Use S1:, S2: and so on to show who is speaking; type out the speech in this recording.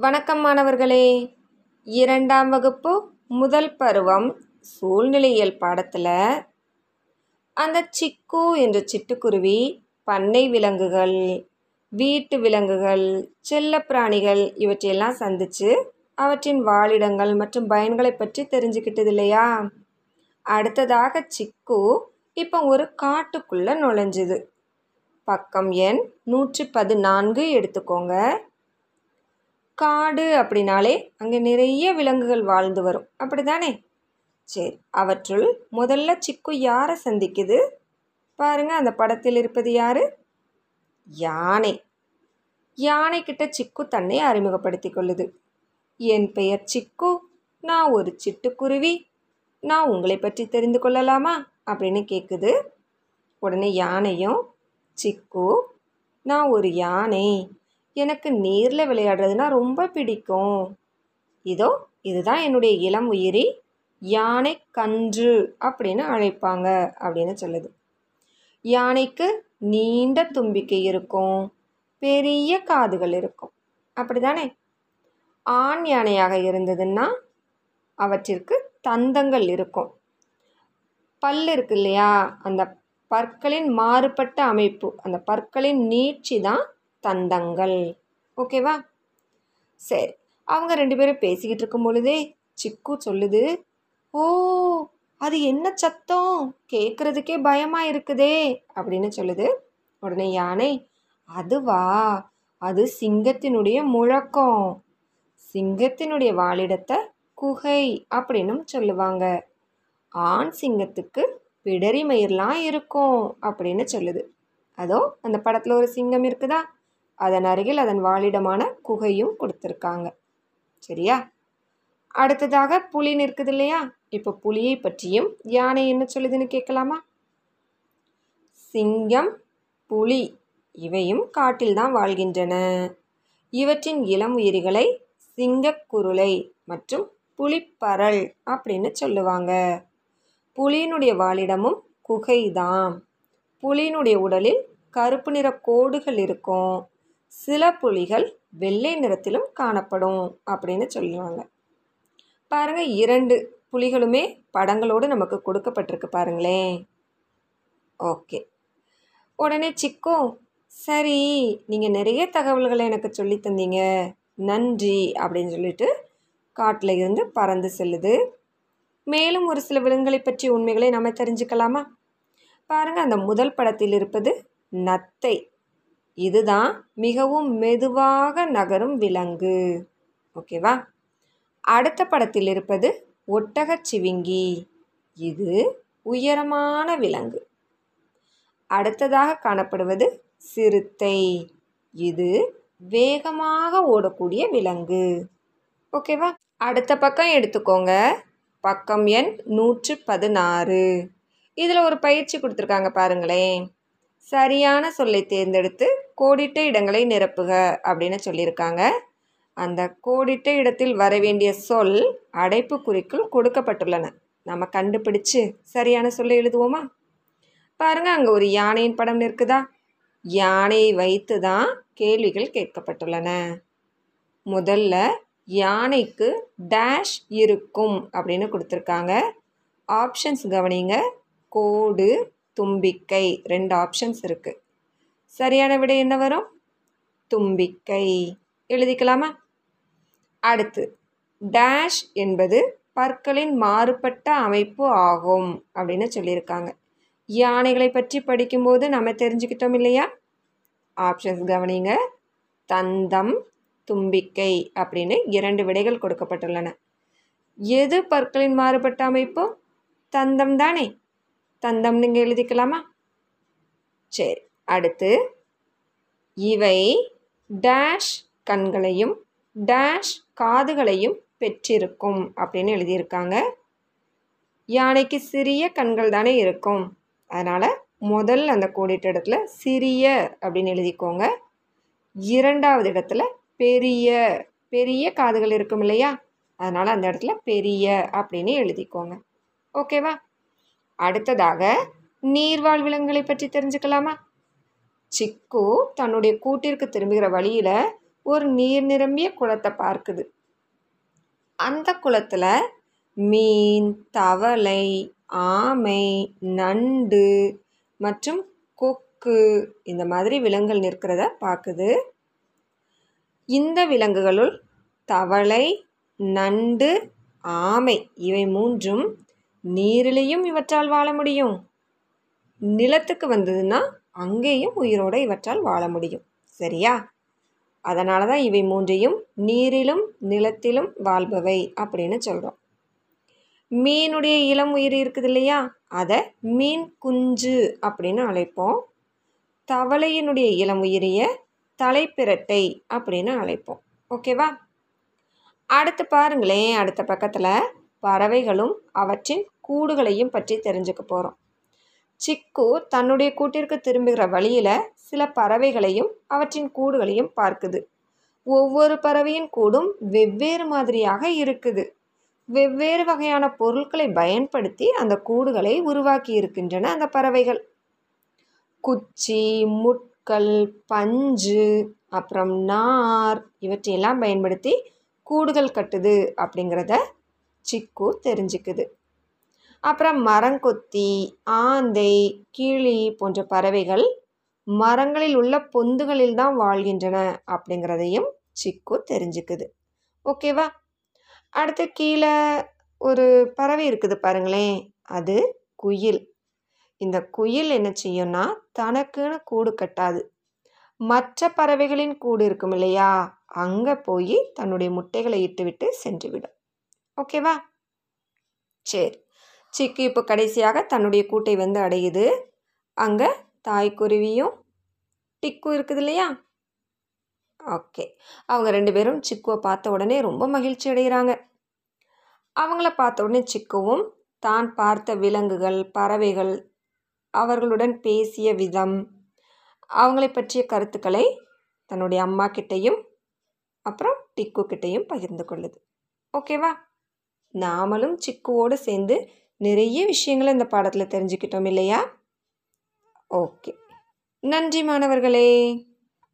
S1: வணக்கம் மாணவர்களே. இரண்டாம் வகுப்பு முதல் பருவம் சூழ்நிலையியல் பாடத்தில் அந்த சிக்கு என்ற சிட்டுக்குருவி பண்ணை விலங்குகள் வீட்டு விலங்குகள் செல்லப்பிராணிகள் இவற்றையெல்லாம் சந்தித்து அவற்றின் வாழிடங்கள் மற்றும் பயன்களை பற்றி தெரிஞ்சுக்கிட்டது இல்லையா? அடுத்ததாக சிக்கு இப்போ ஒரு காட்டுக்குள்ளே நுழைஞ்சுது. பக்கம் எண் நூற்றி பதினான்கு எடுத்துக்கோங்க. காடு அப்படின்னாலே அங்கே நிறைய விலங்குகள் வாழ்ந்து வரும். அப்படி தானே சரி அவற்றுள் முதல்ல சிக்கு யாரை சந்திக்குது? பாருங்க அந்த படத்தில் இருப்பது யாரு? யானை. யானை கிட்ட சிக்கு தன்னை அறிமுகப்படுத்தி கொள்ளுது. என் பெயர் சிக்கு. நான் ஒரு சிட்டுக்குருவி. நான் உங்களை பற்றி தெரிந்து கொள்ளலாமா? அப்படின்னு கேட்குது உடனே யானையும் சிக்கு நான் ஒரு யானை. எனக்கு நீரில் விளையாடுறதுனா ரொம்ப பிடிக்கும். இதோ இதுதான் என்னுடைய இளம் உயிரி யானை கன்று அப்படின்னு அழைப்பாங்க அப்படின்னு சொல்லுது. யானைக்கு நீண்ட தும்பிக்கை இருக்கும் பெரிய காதுகள் இருக்கும். அப்படி தானே ஆண் யானையாக இருந்ததுன்னா அவற்றிற்கு தந்தங்கள் இருக்கும். பல் இருக்கு இல்லையா? அந்த பற்களின் மாறுபட்ட அமைப்பு அந்த பற்களின் நீட்சி தான் தந்தங்கள். ஓகேவா? சரி. அவங்க ரெண்டு பேரும் பேசிக்கிட்டு இருக்கும் பொழுதே சிக்கு சொல்லுது ஓ அது என்ன சத்தம்? கேட்குறதுக்கே பயமாக இருக்குதே அப்படின்னு சொல்லுது. உடனே யானை அதுவா? அது சிங்கத்தினுடைய முழக்கம். சிங்கத்தினுடைய வாழிடத்தை குகை அப்படின்னும் சொல்லுவாங்க. ஆண் சிங்கத்துக்கு பிடரி மயிர்லாம் இருக்கும் அப்படின்னு சொல்லுது. அதோ அந்த படத்தில் ஒரு சிங்கம் இருக்குதா? அதன் அருகில் அதன் வாழிடமான குகையும் கொடுத்துருக்காங்க. சரியா? அடுத்ததாக புலி நிற்குது இல்லையா? இப்போ புலியை பற்றியும் யானை என்ன சொல்லுதுன்னு கேட்கலாமா? சிங்கம் புலி இவையும் காட்டில் தான் வாழ்கின்றன. இவற்றின் இளம் உயிரிகளை சிங்கக்குருளை மற்றும் புலிப்பரல் அப்படின்னு சொல்லுவாங்க. புலியினுடைய வாழிடமும் குகை தான் புலியினுடைய உடலில் கருப்பு நிற கோடுகள் இருக்கும். சில புலிகள் வெள்ளை நிறத்திலும் காணப்படும் அப்படின்னு சொல்லுவாங்க. பாருங்க இரண்டு புலிகளுமே படங்களோடு நமக்கு கொடுக்கப்பட்டிருக்கு பாருங்களேன். ஓகே. உடனே சிக்கோ சரி நீங்கள் நிறைய தகவல்களை எனக்கு சொல்லி தந்தீங்க. நன்றி அப்படின்னு சொல்லிட்டு காட்டில் இருந்து பறந்து செல்லுது. மேலும் ஒரு சில விலங்குகளை பற்றி உண்மைகளை நம்ம தெரிஞ்சுக்கலாமா? பாருங்கள் அந்த முதல் படத்தில் இருப்பது நத்தை. இதுதான் மிகவும் மெதுவாக நகரும் விலங்கு. ஓகேவா? அடுத்த படத்தில் இருப்பது ஒட்டகச் சிவிங்கி. இது உயரமான விலங்கு. அடுத்ததாக காணப்படுவது சிறுத்தை. இது வேகமாக ஓடக்கூடிய விலங்கு. ஓகேவா? அடுத்த பக்கம் எடுத்துக்கோங்க. பக்கம் எண் நூற்று பதினாறு. இதில் ஒரு பயிற்சி கொடுத்துருக்காங்க பாருங்களேன். சரியான சொல்லை தேர்ந்தெடுத்து கோடிட்ட இடங்களை நிரப்புக அப்படின்னு சொல்லியிருக்காங்க. அந்த கோடிட்ட இடத்தில் வர வேண்டிய சொல் அடைப்பு குறிக்குள் கொடுக்கப்பட்டுள்ளன. நம்ம கண்டுபிடிச்சு சரியான சொல்லை எழுதுவோமா? பாருங்கள் அங்கே ஒரு யானையின் படம் இருக்குதா யானையை வைத்து தான் கேள்விகள் கேட்கப்பட்டுள்ளன. முதல்ல யானைக்கு டேஷ் இருக்கும் அப்படின்னு கொடுத்துருக்காங்க. ஆப்ஷன்ஸ் கவனிங்க. கோடு தும்பிக்கை. ரெண்டு ஆப்ஷன்ஸ் இருக்குது சரியான விடை என்ன வரும்? தும்பிக்கை. எழுதிக்கலாமா? அடுத்து டேஷ் என்பது பற்களின் மாறுபட்ட அமைப்பு ஆகும் அப்படின்னு சொல்லியிருக்காங்க. யானைகளை பற்றி படிக்கும்போது நம்ம தெரிஞ்சுக்கிட்டோம் இல்லையா? ஆப்ஷன்ஸ் கவனிங்க. தந்தம் தும்பிக்கை அப்படின்னு இரண்டு விடைகள் கொடுக்கப்பட்டுள்ளன. எது பற்களின் மாறுபட்ட அமைப்பு? தந்தம் தானே. தந்தம் நீங்கள் எழுதிக்கலாமா? சரி அடுத்து இவை டேஷ் கண்களையும் டேஷ் காதுகளையும் பெற்றிருக்கும் அப்படின்னு எழுதியிருக்காங்க. யானைக்கு சிறிய கண்கள் தானே இருக்கும். அதனால் முதல் அந்த கோடிட்ட இடத்துல சிறிய அப்படின்னு எழுதிக்கோங்க. இரண்டாவது இடத்துல பெரிய பெரிய காதுகள் இருக்கும் இல்லையா? அதனால் அந்த இடத்துல பெரிய அப்படின்னு எழுதிக்கோங்க. ஓகேவா? அடுத்ததாக நீர்வாழ் விலங்குகளை பற்றி தெரிஞ்சுக்கலாமா? சிக்கு தன்னுடைய கூட்டிற்கு திரும்புகிற வழியில் ஒரு நீர் நிரம்பிய குளத்தை பார்க்குது. அந்த குளத்தில் மீன் தவளை ஆமை நண்டு மற்றும் கொக்கு இந்த மாதிரி விலங்குகள் நிற்கிறத பார்க்குது. இந்த விலங்குகளுள் தவளை நண்டு ஆமை இவை மூன்றும் நீரிலையும் இவற்றால் வாழ முடியும். நிலத்துக்கு வந்ததுன்னா அங்கேயும் உயிரோடு இவற்றால் வாழ முடியும். சரியா? அதனால தான் இவை மூன்றையும் நீரிலும் நிலத்திலும் வாழ்பவை அப்படின்னு சொல்கிறோம் மீனுடைய இளம் உயிர் இருக்குது இல்லையா அதை மீன் குஞ்சு அப்படின்னு அழைப்போம். தவளையினுடைய இளம் உயிரிய தலைப்பிரட்டை அப்படின்னு அழைப்போம். ஓகேவா? அடுத்து பாருங்களேன் அடுத்த பக்கத்தில் பறவைகளும் அவற்றின் கூடுகளையும் பற்றி தெரிஞ்சுக்க போகிறோம் சிக்கு தன்னுடைய கூட்டிற்கு திரும்புகிற வழியில் சில பறவைகளையும் அவற்றின் கூடுகளையும் பார்க்குது. ஒவ்வொரு பறவையின் கூடும் வெவ்வேறு மாதிரியாக இருக்குது. வெவ்வேறு வகையான பொருட்களை பயன்படுத்தி அந்த கூடுகளை உருவாக்கி இருக்கின்றன அந்த பறவைகள். குச்சி முட்கள் பஞ்சு அப்புறம் நார் இவற்றையெல்லாம் பயன்படுத்தி கூடுகள் கட்டுது அப்படிங்கிறத சிக்கு தெரிஞ்சுக்குது. அப்புறம் மரங்கொத்தி ஆந்தை கிளி போன்ற பறவைகள் மரங்களில் உள்ள பொந்துகளில் தான் வாழ்கின்றன அப்படிங்கிறதையும் சிக்கு தெரிஞ்சுக்குது. ஓகேவா அடுத்து கீழே ஒரு பறவை இருக்குது பாருங்களேன். அது குயில். இந்த குயில் என்ன செய்யும்னா தனக்குன்னு கூடு கட்டாது. மற்ற பறவைகளின் கூடு இருக்கும் இல்லையா? அங்கே போய் தன்னுடைய முட்டைகளை இட்டுவிட்டு சென்றுவிடும். ஓகேவா? சரி. சிக்கு இப்போ கடைசியாக தன்னுடைய கூட்டை வந்து அடையுது. அங்கே தாய்க்குருவியும் டிக்கும் இருக்குது இல்லையா? ஓகே. அவங்க ரெண்டு பேரும் சிக்குவை பார்த்த உடனே ரொம்ப மகிழ்ச்சி அடைகிறாங்க. அவங்கள பார்த்த உடனே சிக்குவும் தான் பார்த்த விலங்குகள் பறவைகள் அவர்களுடன் பேசிய விதம் அவங்களை பற்றிய கருத்துக்களை தன்னுடைய அம்மா கிட்டேயும் அப்புறம் டிக்கு கிட்டேயும் பகிர்ந்து கொள்ளுது. ஓகேவா? நாமளும் சிக்குவோடு சேர்ந்து நிறைய விஷயங்களை இந்த பாடத்தில் தெரிஞ்சுக்கிட்டோம் இல்லையா? ஓகே. நன்றி மாணவர்களே.